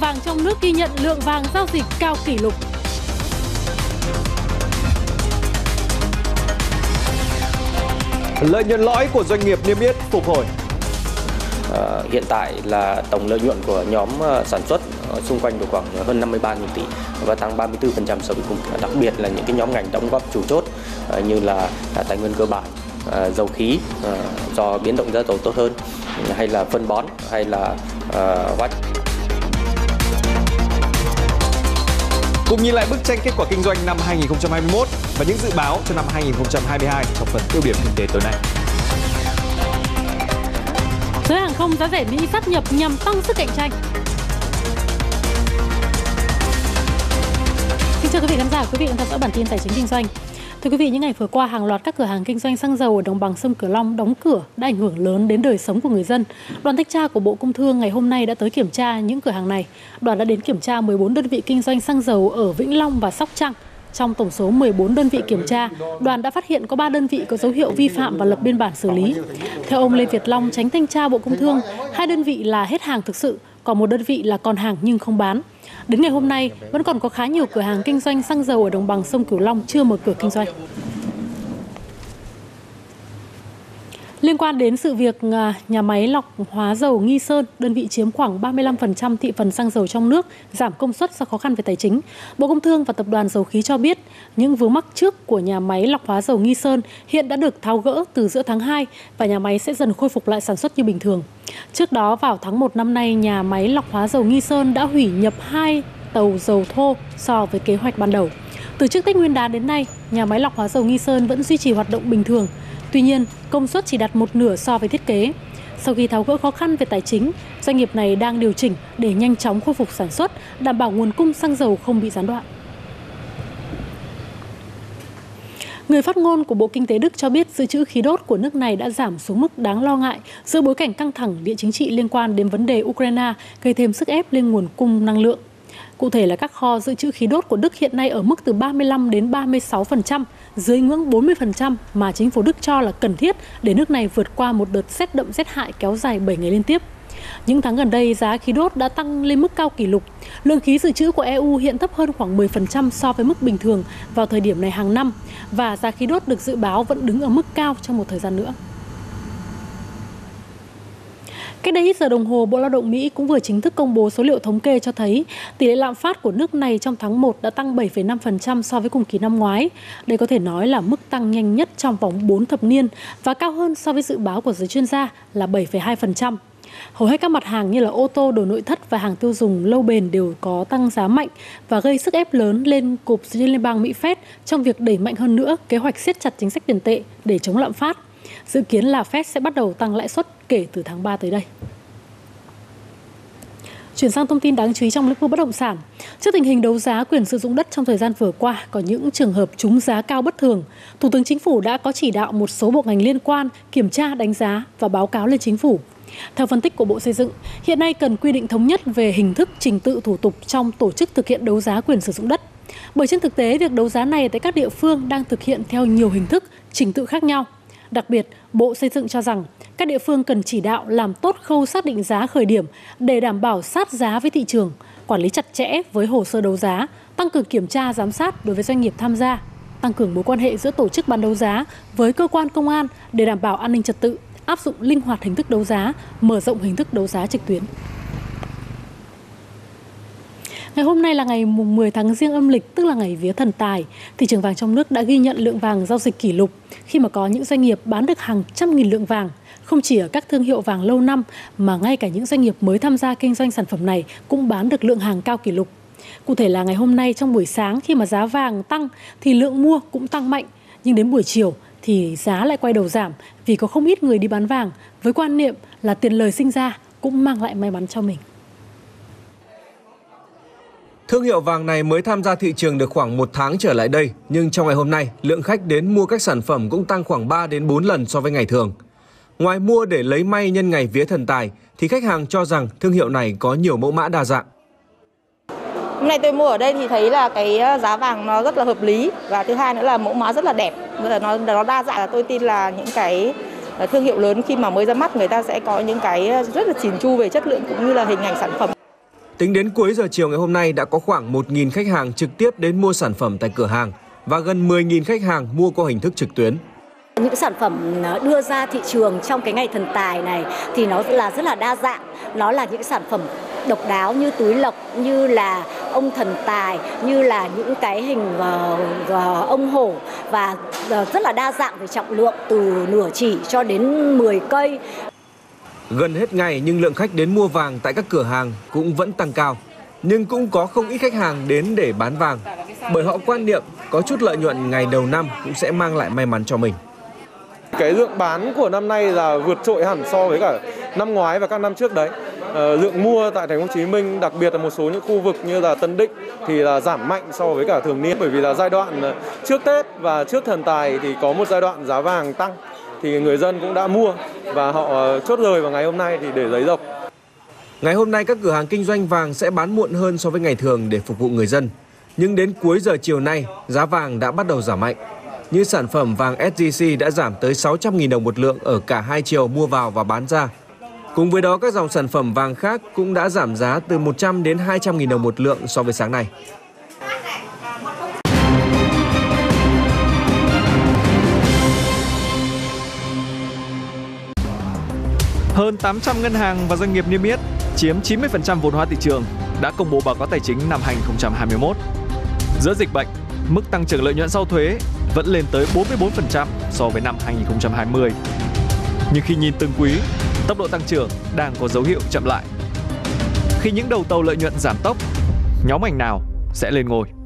vàng trong nước ghi nhận lượng vàng giao dịch cao kỷ lục. Lợi nhuận lõi của doanh nghiệp niêm yết phục hồi. À, hiện tại là tổng lợi nhuận của nhóm uh, sản xuất uh, xung quanh được khoảng hơn 53 000 tỷ và tăng 34% so với cùng kỳ. Đặc biệt là những cái nhóm ngành đóng góp chủ chốt như là tài nguyên cơ bản, dầu khí do biến động giá dầu tốt hơn hay là phân bón hay là hóa Cùng nhìn lại bức tranh kết quả kinh doanh năm 2021 và những dự báo cho năm 2022 trong phần tiêu điểm kinh tế tối nay. Giới hàng không giá rẻ Mỹ sát nhập nhằm tăng sức cạnh tranh. Xin chào quý vị khán giả, quý vị đang theo dõi bản tin tài chính kinh doanh. Thưa quý vị, những ngày vừa qua, hàng loạt các cửa hàng kinh doanh xăng dầu ở đồng bằng sông Cửu Long đóng cửa đã ảnh hưởng lớn đến đời sống của người dân. Đoàn thanh tra của Bộ Công Thương ngày hôm nay đã tới kiểm tra những cửa hàng này. Đoàn đã đến kiểm tra 14 đơn vị kinh doanh xăng dầu ở Vĩnh Long và Sóc Trăng. Trong tổng số 14 đơn vị kiểm tra, đoàn đã phát hiện có 3 đơn vị có dấu hiệu vi phạm và lập biên bản xử lý. Theo ông Lê Việt Long, tránh thanh tra Bộ Công Thương, hai đơn vị là hết hàng thực sự, còn một đơn vị là còn hàng nhưng không bán. Đến ngày hôm nay, vẫn còn có khá nhiều cửa hàng kinh doanh xăng dầu ở đồng bằng sông Cửu Long chưa mở cửa kinh doanh. Liên quan đến sự việc à, nhà máy lọc hóa dầu Nghi Sơn, đơn vị chiếm khoảng 35% thị phần xăng dầu trong nước, giảm công suất do khó khăn về tài chính. Bộ Công Thương và Tập đoàn Dầu khí cho biết, những vướng mắc trước của nhà máy lọc hóa dầu Nghi Sơn hiện đã được tháo gỡ từ giữa tháng 2 và nhà máy sẽ dần khôi phục lại sản xuất như bình thường. Trước đó, vào tháng 1 năm nay, nhà máy lọc hóa dầu Nghi Sơn đã hủy nhập 2 tàu dầu thô so với kế hoạch ban đầu. Từ trước Tết Nguyên đán đến nay, nhà máy lọc hóa dầu Nghi Sơn vẫn duy trì hoạt động bình thường, Tuy nhiên, công suất chỉ đạt một nửa so với thiết kế. Sau khi tháo gỡ khó khăn về tài chính, doanh nghiệp này đang điều chỉnh để nhanh chóng khôi phục sản xuất, đảm bảo nguồn cung xăng dầu không bị gián đoạn. Người phát ngôn của Bộ Kinh tế Đức cho biết dự trữ khí đốt của nước này đã giảm xuống mức đáng lo ngại giữa bối cảnh căng thẳng địa chính trị liên quan đến vấn đề Ukraine gây thêm sức ép lên nguồn cung năng lượng. Cụ thể là các kho dự trữ khí đốt của Đức hiện nay ở mức từ 35 đến 36%, dưới ngưỡng 40% mà chính phủ Đức cho là cần thiết để nước này vượt qua một đợt rét đậm rét hại kéo dài 7 ngày liên tiếp. Những tháng gần đây, giá khí đốt đã tăng lên mức cao kỷ lục. Lượng khí dự trữ của EU hiện thấp hơn khoảng 10% so với mức bình thường vào thời điểm này hàng năm và giá khí đốt được dự báo vẫn đứng ở mức cao trong một thời gian nữa. Cách đây ít giờ đồng hồ, Bộ Lao động Mỹ cũng vừa chính thức công bố số liệu thống kê cho thấy tỷ lệ lạm phát của nước này trong tháng 1 đã tăng 7,5% so với cùng kỳ năm ngoái. Đây có thể nói là mức tăng nhanh nhất trong vòng 4 thập niên và cao hơn so với dự báo của giới chuyên gia là 7,2%. Hầu hết các mặt hàng như là ô tô, đồ nội thất và hàng tiêu dùng lâu bền đều có tăng giá mạnh và gây sức ép lớn lên cục liên bang Mỹ Fed trong việc đẩy mạnh hơn nữa kế hoạch siết chặt chính sách tiền tệ để chống lạm phát. Dự kiến là Fed sẽ bắt đầu tăng lãi suất kể từ tháng 3 tới đây. Chuyển sang thông tin đáng chú ý trong lĩnh vực bất động sản. Trước tình hình đấu giá quyền sử dụng đất trong thời gian vừa qua có những trường hợp trúng giá cao bất thường, Thủ tướng Chính phủ đã có chỉ đạo một số bộ ngành liên quan kiểm tra, đánh giá và báo cáo lên Chính phủ. Theo phân tích của Bộ Xây dựng, hiện nay cần quy định thống nhất về hình thức trình tự thủ tục trong tổ chức thực hiện đấu giá quyền sử dụng đất. Bởi trên thực tế, việc đấu giá này tại các địa phương đang thực hiện theo nhiều hình thức, trình tự khác nhau – Đặc biệt, Bộ Xây dựng cho rằng các địa phương cần chỉ đạo làm tốt khâu xác định giá khởi điểm để đảm bảo sát giá với thị trường, quản lý chặt chẽ với hồ sơ đấu giá, tăng cường kiểm tra giám sát đối với doanh nghiệp tham gia, tăng cường mối quan hệ giữa tổ chức bán đấu giá với cơ quan công an để đảm bảo an ninh trật tự, áp dụng linh hoạt hình thức đấu giá, mở rộng hình thức đấu giá trực tuyến. Ngày hôm nay là ngày mùng 10 tháng riêng âm lịch, tức là ngày vía thần tài. Thị trường vàng trong nước đã ghi nhận lượng vàng giao dịch kỷ lục khi mà có những doanh nghiệp bán được hàng trăm nghìn lượng vàng. Không chỉ ở các thương hiệu vàng lâu năm mà ngay cả những doanh nghiệp mới tham gia kinh doanh sản phẩm này cũng bán được lượng hàng cao kỷ lục. Cụ thể là ngày hôm nay trong buổi sáng khi mà giá vàng tăng thì lượng mua cũng tăng mạnh, nhưng đến buổi chiều thì giá lại quay đầu giảm vì có không ít người đi bán vàng với quan niệm là tiền lời sinh ra cũng mang lại may mắn cho mình. Thương hiệu vàng này mới tham gia thị trường được khoảng một tháng trở lại đây, nhưng trong ngày hôm nay, lượng khách đến mua các sản phẩm cũng tăng khoảng 3 đến 4 lần so với ngày thường. Ngoài mua để lấy may nhân ngày vía thần tài, thì khách hàng cho rằng thương hiệu này có nhiều mẫu mã đa dạng. Hôm nay tôi mua ở đây thì thấy là cái ờ, giá vàng nó rất là hợp lý và thứ hai nữa là mẫu mã rất là đẹp, là nó nó đa dạng là tôi tin là những cái ờ, thương hiệu lớn khi mà mới ra mắt người ta sẽ có những cái ờ, rất là chỉn chu về chất lượng cũng như là hình ảnh sản phẩm. Tính đến cuối giờ chiều ngày hôm nay đã có khoảng 1.000 khách hàng trực tiếp đến mua sản phẩm tại cửa hàng và gần 10.000 khách hàng mua qua hình thức trực tuyến. Những sản phẩm ờ, đưa ra thị trường trong cái ngày thần tài này thì nó là rất là đa dạng. Nó là những sản phẩm độc đáo như túi lộc, như là ông thần tài, như là những cái hình uh, uh, ông hổ và uh, rất là đa dạng về trọng lượng từ nửa chỉ cho đến 10 cây. Gần hết ngày nhưng lượng khách đến mua vàng tại các cửa hàng cũng vẫn tăng cao. Nhưng cũng có không ít khách hàng đến để bán vàng bởi họ quan niệm có chút lợi nhuận ngày đầu năm cũng sẽ mang lại may mắn cho mình. Cái lượng bán của năm nay là vượt trội hẳn so với cả năm ngoái và các năm trước đấy. À, lượng mua tại thành phố Hồ Chí Minh đặc biệt là một số những khu vực như là Tân Định thì là giảm mạnh so với cả thường niên bởi vì là giai đoạn ờ, trước Tết và trước thần tài thì có một giai đoạn giá vàng tăng thì người dân cũng đã mua và họ chốt lời vào ngày hôm nay thì để lấy dọc. Ngày hôm nay các cửa hàng kinh doanh vàng sẽ bán muộn hơn so với ngày thường để phục vụ người dân. Nhưng đến cuối giờ chiều nay, giá vàng đã bắt đầu giảm mạnh. Như sản phẩm vàng SJC đã giảm tới 600.000 đồng một lượng ở cả hai chiều mua vào và bán ra. Cùng với đó các dòng sản phẩm vàng khác cũng đã giảm giá từ 100 đến 200.000 đồng một lượng so với sáng nay. Hơn 800 ngân hàng và doanh nghiệp niêm yết chiếm 90% vốn hóa thị trường đã công bố báo cáo tài chính năm 2021. Giữa dịch bệnh, mức tăng trưởng lợi nhuận sau thuế vẫn lên tới 44% so với năm 2020. Nhưng khi nhìn từng quý, tốc độ tăng trưởng đang có dấu hiệu chậm lại. Khi những đầu tàu lợi nhuận giảm tốc, nhóm ngành nào sẽ lên ngôi?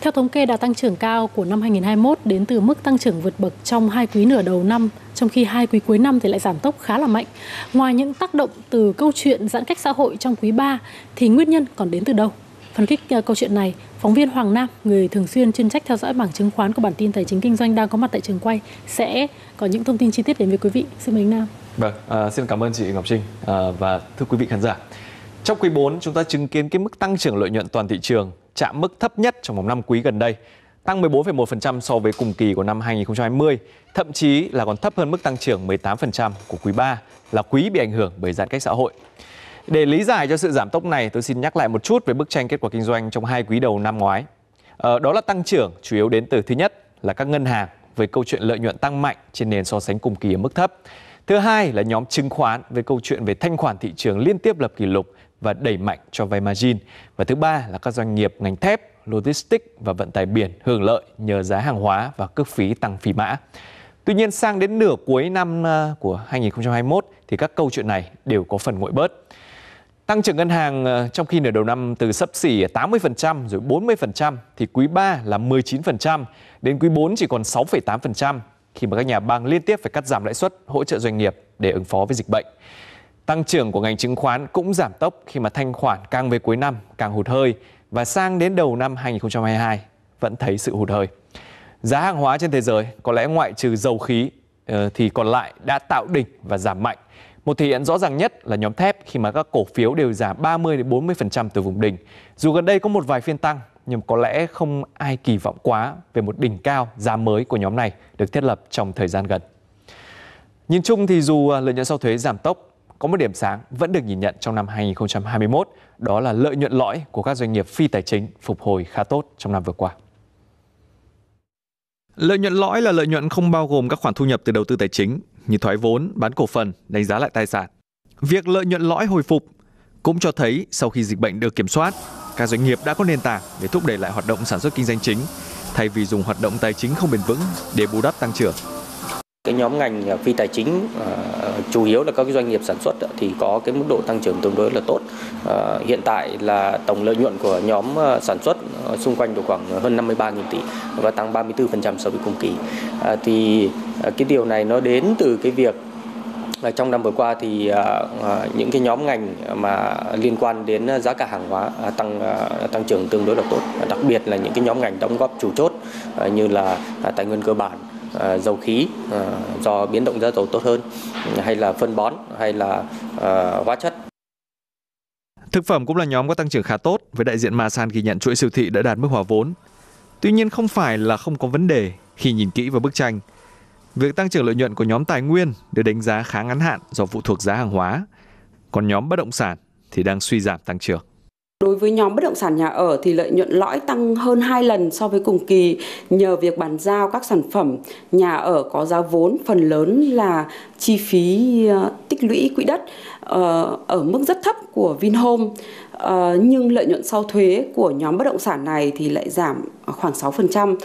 Theo thống kê, đà tăng trưởng cao của năm 2021 đến từ mức tăng trưởng vượt bậc trong hai quý nửa đầu năm, trong khi hai quý cuối năm thì lại giảm tốc khá là mạnh. Ngoài những tác động từ câu chuyện giãn cách xã hội trong quý 3 thì nguyên nhân còn đến từ đâu? Phân tích à, câu chuyện này, phóng viên Hoàng Nam, người thường xuyên chuyên trách theo dõi bảng chứng khoán của bản tin tài chính kinh doanh đang có mặt tại trường quay sẽ có những thông tin chi tiết đến với quý vị. Xin mời anh Nam. Vâng, à, xin cảm ơn chị Ngọc Trinh à, và thưa quý vị khán giả. Trong quý 4 chúng ta chứng kiến cái mức tăng trưởng lợi nhuận toàn thị trường chạm mức thấp nhất trong vòng 5 quý gần đây, tăng 14,1% so với cùng kỳ của năm 2020, thậm chí là còn thấp hơn mức tăng trưởng 18% của quý 3 là quý bị ảnh hưởng bởi giãn cách xã hội. Để lý giải cho sự giảm tốc này, tôi xin nhắc lại một chút về bức tranh kết quả kinh doanh trong hai quý đầu năm ngoái. Ờ, đó là tăng trưởng chủ yếu đến từ thứ nhất là các ngân hàng với câu chuyện lợi nhuận tăng mạnh trên nền so sánh cùng kỳ ở mức thấp. Thứ hai là nhóm chứng khoán với câu chuyện về thanh khoản thị trường liên tiếp lập kỷ lục và đẩy mạnh cho vay margin. Và thứ ba là các doanh nghiệp ngành thép, logistics và vận tải biển hưởng lợi nhờ giá hàng hóa và cước phí tăng phi mã. Tuy nhiên sang đến nửa cuối năm ờ, của 2021 thì các câu chuyện này đều có phần nguội bớt. Tăng trưởng ngân hàng ờ, trong khi nửa đầu năm từ sấp xỉ 80% rồi 40% thì quý 3 là 19%, đến quý 4 chỉ còn 6,8% khi mà các nhà bang liên tiếp phải cắt giảm lãi suất hỗ trợ doanh nghiệp để ứng phó với dịch bệnh. Tăng trưởng của ngành chứng khoán cũng giảm tốc khi mà thanh khoản càng về cuối năm càng hụt hơi và sang đến đầu năm 2022 vẫn thấy sự hụt hơi. Giá hàng hóa trên thế giới có lẽ ngoại trừ dầu khí ờ, thì còn lại đã tạo đỉnh và giảm mạnh. Một thể hiện rõ ràng nhất là nhóm thép khi mà các cổ phiếu đều giảm 30 đến 40% từ vùng đỉnh. Dù gần đây có một vài phiên tăng, nhưng có lẽ không ai kỳ vọng quá về một đỉnh cao giá mới của nhóm này được thiết lập trong thời gian gần. Nhìn chung thì dù ờ, lợi nhuận sau thuế giảm tốc có một điểm sáng vẫn được nhìn nhận trong năm 2021, đó là lợi nhuận lõi của các doanh nghiệp phi tài chính phục hồi khá tốt trong năm vừa qua. Lợi nhuận lõi là lợi nhuận không bao gồm các khoản thu nhập từ đầu tư tài chính như thoái vốn, bán cổ phần, đánh giá lại tài sản. Việc lợi nhuận lõi hồi phục cũng cho thấy sau khi dịch bệnh được kiểm soát, các doanh nghiệp đã có nền tảng để thúc đẩy lại hoạt động sản xuất kinh doanh chính thay vì dùng hoạt động tài chính không bền vững để bù đắp tăng trưởng cái nhóm ngành à, phi tài chính à, chủ yếu là các cái doanh nghiệp sản xuất thì có cái mức độ tăng trưởng tương đối là tốt. À, hiện tại là tổng lợi nhuận của nhóm sản xuất xung quanh được khoảng hơn 53.000 tỷ và tăng 34% so với cùng kỳ. Thì cái điều này nó đến từ cái việc là trong năm vừa qua thì những cái nhóm ngành mà liên quan đến giá cả hàng hóa tăng tăng trưởng tương đối là tốt, đặc biệt là những cái nhóm ngành đóng góp chủ chốt như là tài nguyên cơ bản, uh, dầu khí uh, do biến động giá dầu tốt hơn hay là phân bón hay là uh, hóa chất Thực phẩm cũng là nhóm có tăng trưởng khá tốt với đại diện Masan ghi nhận chuỗi siêu thị đã đạt mức hòa vốn. Tuy nhiên không phải là không có vấn đề khi nhìn kỹ vào bức tranh. Việc tăng trưởng lợi nhuận của nhóm tài nguyên được đánh giá khá ngắn hạn do phụ thuộc giá hàng hóa. còn nhóm bất động sản thì đang suy giảm tăng trưởng. Đối với nhóm bất động sản nhà ở thì lợi nhuận lõi tăng hơn 2 lần so với cùng kỳ nhờ việc bàn giao các sản phẩm, nhà ở có giá vốn phần lớn là chi phí ờ, tích lũy quỹ đất ờ, ở mức rất thấp của Vinhome ờ, nhưng lợi nhuận sau thuế của nhóm bất động sản này thì lại giảm khoảng 6%.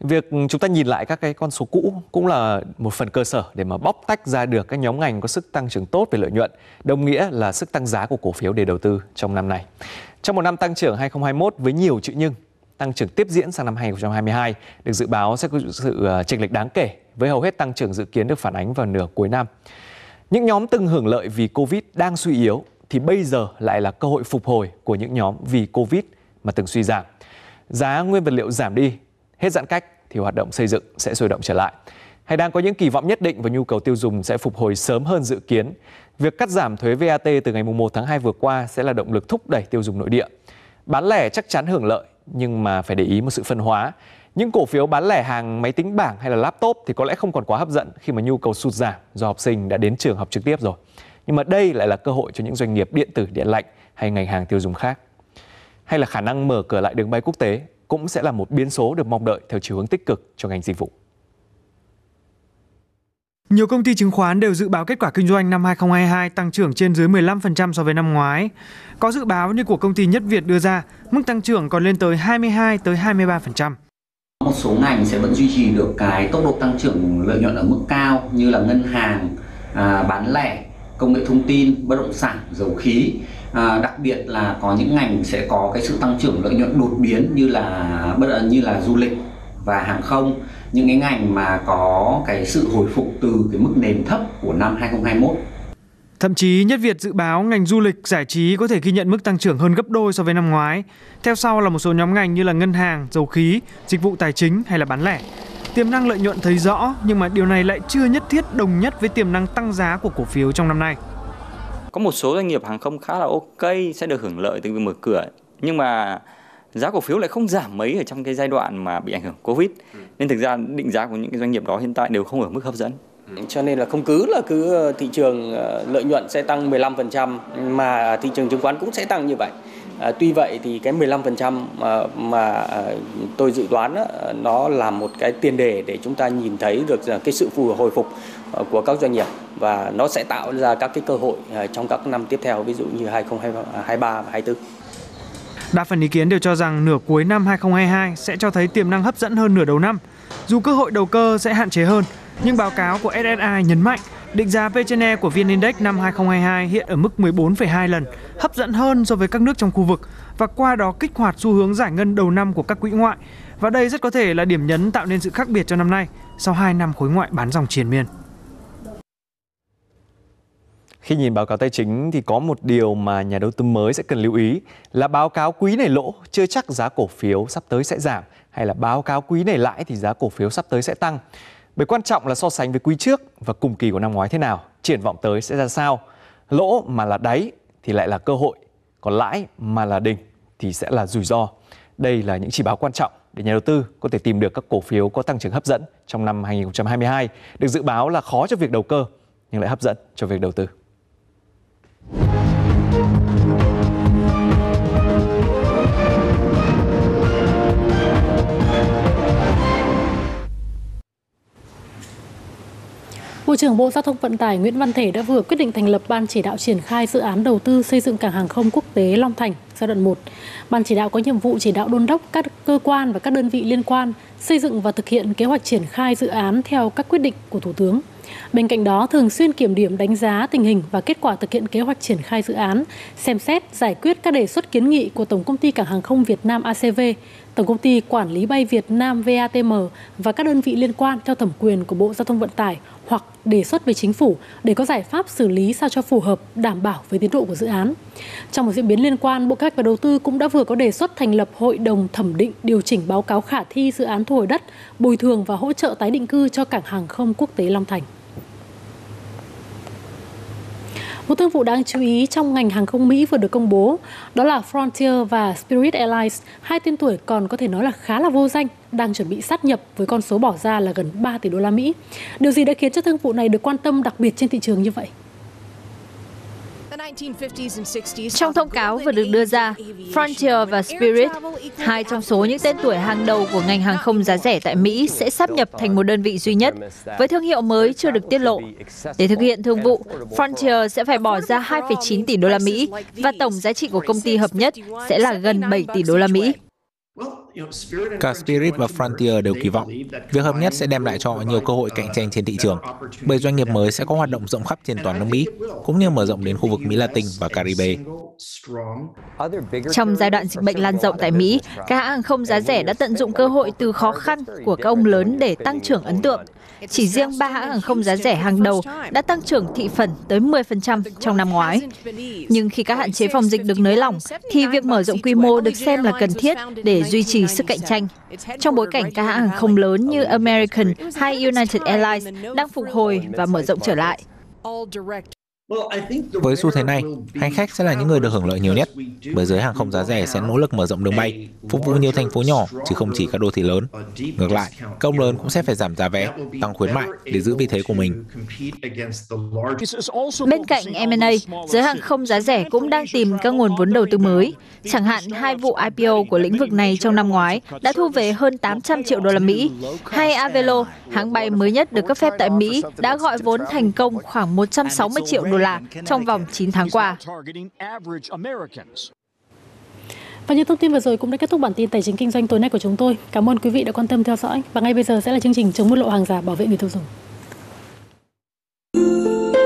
Việc chúng ta nhìn lại các cái con số cũ cũng là một phần cơ sở để mà bóc tách ra được các nhóm ngành có sức tăng trưởng tốt về lợi nhuận, đồng nghĩa là sức tăng giá của cổ phiếu để đầu tư trong năm này. Trong một năm tăng trưởng 2021 với nhiều chữ nhưng, tăng trưởng tiếp diễn sang năm 2022 được dự báo sẽ có sự ờ, chênh lệch đáng kể với hầu hết tăng trưởng dự kiến được phản ánh vào nửa cuối năm. Những nhóm từng hưởng lợi vì Covid đang suy yếu thì bây giờ lại là cơ hội phục hồi của những nhóm vì Covid mà từng suy giảm. Giá nguyên vật liệu giảm đi hết giãn cách thì hoạt động xây dựng sẽ sôi động trở lại. Hay đang có những kỳ vọng nhất định và nhu cầu tiêu dùng sẽ phục hồi sớm hơn dự kiến. Việc cắt giảm thuế VAT từ ngày 1 tháng 2 vừa qua sẽ là động lực thúc đẩy tiêu dùng nội địa. Bán lẻ chắc chắn hưởng lợi, nhưng mà phải để ý một sự phân hóa. Những cổ phiếu bán lẻ hàng, máy tính bảng hay là laptop thì có lẽ không còn quá hấp dẫn khi mà nhu cầu sụt giảm do học sinh đã đến trường học trực tiếp rồi. Nhưng mà đây lại là cơ hội cho những doanh nghiệp điện tử điện lạnh hay ngành hàng tiêu dùng khác. Hay là khả năng mở cửa lại đường bay quốc tế cũng sẽ là một biến số được mong đợi theo chiều hướng tích cực cho ngành dịch vụ. Nhiều công ty chứng khoán đều dự báo kết quả kinh doanh năm 2022 tăng trưởng trên dưới 15% so với năm ngoái. Có dự báo như của công ty Nhất Việt đưa ra, mức tăng trưởng còn lên tới 22 tới 23%. Một số ngành sẽ vẫn duy trì được cái tốc độ tăng trưởng lợi nhuận ở mức cao như là ngân hàng, à, bán lẻ, công nghệ thông tin, bất động sản, dầu khí à, đặc biệt là có những ngành sẽ có cái sự tăng trưởng lợi nhuận đột biến như là bất à, như là du lịch và hàng không những cái ngành mà có cái sự hồi phục từ cái mức nền thấp của năm 2021 Thậm chí Nhất Việt dự báo ngành du lịch giải trí có thể ghi nhận mức tăng trưởng hơn gấp đôi so với năm ngoái. Theo sau là một số nhóm ngành như là ngân hàng, dầu khí, dịch vụ tài chính hay là bán lẻ. Tiềm năng lợi nhuận thấy rõ nhưng mà điều này lại chưa nhất thiết đồng nhất với tiềm năng tăng giá của cổ phiếu trong năm nay. Có một số doanh nghiệp hàng không khá là ok sẽ được hưởng lợi từ việc mở cửa nhưng mà giá cổ phiếu lại không giảm mấy ở trong cái giai đoạn mà bị ảnh hưởng Covid. Ừ. Nên thực ra định giá của những cái doanh nghiệp đó hiện tại đều không ở mức hấp dẫn. Ừ. Cho nên là không cứ là cứ ờ, thị trường ờ, lợi nhuận sẽ tăng 15% mà thị trường chứng khoán cũng sẽ tăng như vậy. À, tuy vậy thì cái 15% mà, mà tôi dự đoán đó, nó là một cái tiền đề để chúng ta nhìn thấy được cái sự phù hồi phục của các doanh nghiệp và nó sẽ tạo ra các cái cơ hội à, trong các năm tiếp theo ví dụ như 2023 à, và 2024. Đa phần ý kiến đều cho rằng nửa cuối năm 2022 sẽ cho thấy tiềm năng hấp dẫn hơn nửa đầu năm. Dù cơ hội đầu cơ sẽ hạn chế hơn, nhưng báo cáo của SSI nhấn mạnh định giá P/E của VN Index năm 2022 hiện ở mức 14,2 lần, hấp dẫn hơn so với các nước trong khu vực và qua đó kích hoạt xu hướng giải ngân đầu năm của các quỹ ngoại. Và đây rất có thể là điểm nhấn tạo nên sự khác biệt cho năm nay sau 2 năm khối ngoại bán dòng triền miên. Khi nhìn báo cáo tài chính thì có một điều mà nhà đầu tư mới sẽ cần lưu ý là báo cáo quý này lỗ chưa chắc giá cổ phiếu sắp tới sẽ giảm hay là báo cáo quý này lãi thì giá cổ phiếu sắp tới sẽ tăng. Bởi quan trọng là so sánh với quý trước và cùng kỳ của năm ngoái thế nào, triển vọng tới sẽ ra sao. Lỗ mà là đáy thì lại là cơ hội, còn lãi mà là đỉnh thì sẽ là rủi ro. Đây là những chỉ báo quan trọng để nhà đầu tư có thể tìm được các cổ phiếu có tăng trưởng hấp dẫn trong năm 2022, được dự báo là khó cho việc đầu cơ nhưng lại hấp dẫn cho việc đầu tư. Bộ trưởng Bộ Giao thông Vận tải Nguyễn Văn Thể đã vừa quyết định thành lập Ban chỉ đạo triển khai dự án đầu tư xây dựng cảng hàng không quốc tế Long Thành giai đoạn 1. Ban chỉ đạo có nhiệm vụ chỉ đạo đôn đốc các cơ quan và các đơn vị liên quan xây dựng và thực hiện kế hoạch triển khai dự án theo các quyết định của Thủ tướng. Bên cạnh đó, thường xuyên kiểm điểm đánh giá tình hình và kết quả thực hiện kế hoạch triển khai dự án, xem xét giải quyết các đề xuất kiến nghị của Tổng công ty Cảng hàng không Việt Nam ACV, Tổng công ty Quản lý bay Việt Nam VATM và các đơn vị liên quan theo thẩm quyền của Bộ Giao thông Vận tải hoặc đề xuất với chính phủ để có giải pháp xử lý sao cho phù hợp, đảm bảo với tiến độ của dự án. Trong một diễn biến liên quan, Bộ Kế hoạch và Đầu tư cũng đã vừa có đề xuất thành lập hội đồng thẩm định điều chỉnh báo cáo khả thi dự án thu hồi đất, bồi thường và hỗ trợ tái định cư cho cảng hàng không quốc tế Long Thành. Một thương vụ đáng chú ý trong ngành hàng không Mỹ vừa được công bố, đó là Frontier và Spirit Airlines, hai tên tuổi còn có thể nói là khá là vô danh, đang chuẩn bị sát nhập với con số bỏ ra là gần 3 tỷ đô la Mỹ. Điều gì đã khiến cho thương vụ này được quan tâm đặc biệt trên thị trường như vậy? Trong thông cáo vừa được đưa ra, Frontier và Spirit, hai trong số những tên tuổi hàng đầu của ngành hàng không giá rẻ tại Mỹ sẽ sắp nhập thành một đơn vị duy nhất với thương hiệu mới chưa được tiết lộ. Để thực hiện thương vụ, Frontier sẽ phải bỏ ra 2,9 tỷ đô la Mỹ và tổng giá trị của công ty hợp nhất sẽ là gần 7 tỷ đô la Mỹ. Cả Spirit và Frontier đều kỳ vọng việc hợp nhất sẽ đem lại cho họ nhiều cơ hội cạnh tranh trên thị trường, bởi doanh nghiệp mới sẽ có hoạt động rộng khắp trên toàn nước Mỹ, cũng như mở rộng đến khu vực Mỹ Latin và Caribe. Trong giai đoạn dịch bệnh lan rộng tại Mỹ, các hãng hàng không giá rẻ đã tận dụng cơ hội từ khó khăn của các ông lớn để tăng trưởng ấn tượng. Chỉ riêng ba hãng hàng không giá rẻ hàng đầu đã tăng trưởng thị phần tới 10% trong năm ngoái. Nhưng khi các hạn chế phòng dịch được nới lỏng, thì việc mở rộng quy mô được xem là cần thiết để duy trì sức cạnh tranh. Trong bối cảnh các hãng hàng không lớn như American hay United Airlines đang phục hồi và mở rộng trở lại. Với xu thế này, hành khách sẽ là những người được hưởng lợi nhiều nhất, bởi giới hàng không giá rẻ sẽ nỗ lực mở rộng đường bay, phục vụ nhiều thành phố nhỏ chứ không chỉ các đô thị lớn. Ngược lại, công lớn cũng sẽ phải giảm giá vé, tăng khuyến mại để giữ vị thế của mình. Bên cạnh M&A, giới hàng không giá rẻ cũng đang tìm các nguồn vốn đầu tư mới. Chẳng hạn hai vụ IPO của lĩnh vực này trong năm ngoái đã thu về hơn 800 triệu đô la Mỹ. Hay Avelo, hãng bay mới nhất được cấp phép tại Mỹ, đã gọi vốn thành công khoảng 160 triệu đô la trong vòng 9 tháng qua. Và những thông tin vừa rồi cũng đã kết thúc bản tin tài chính kinh doanh tối nay của chúng tôi. Cảm ơn quý vị đã quan tâm theo dõi và ngay bây giờ sẽ là chương trình chống buôn lậu hàng giả bảo vệ người tiêu dùng.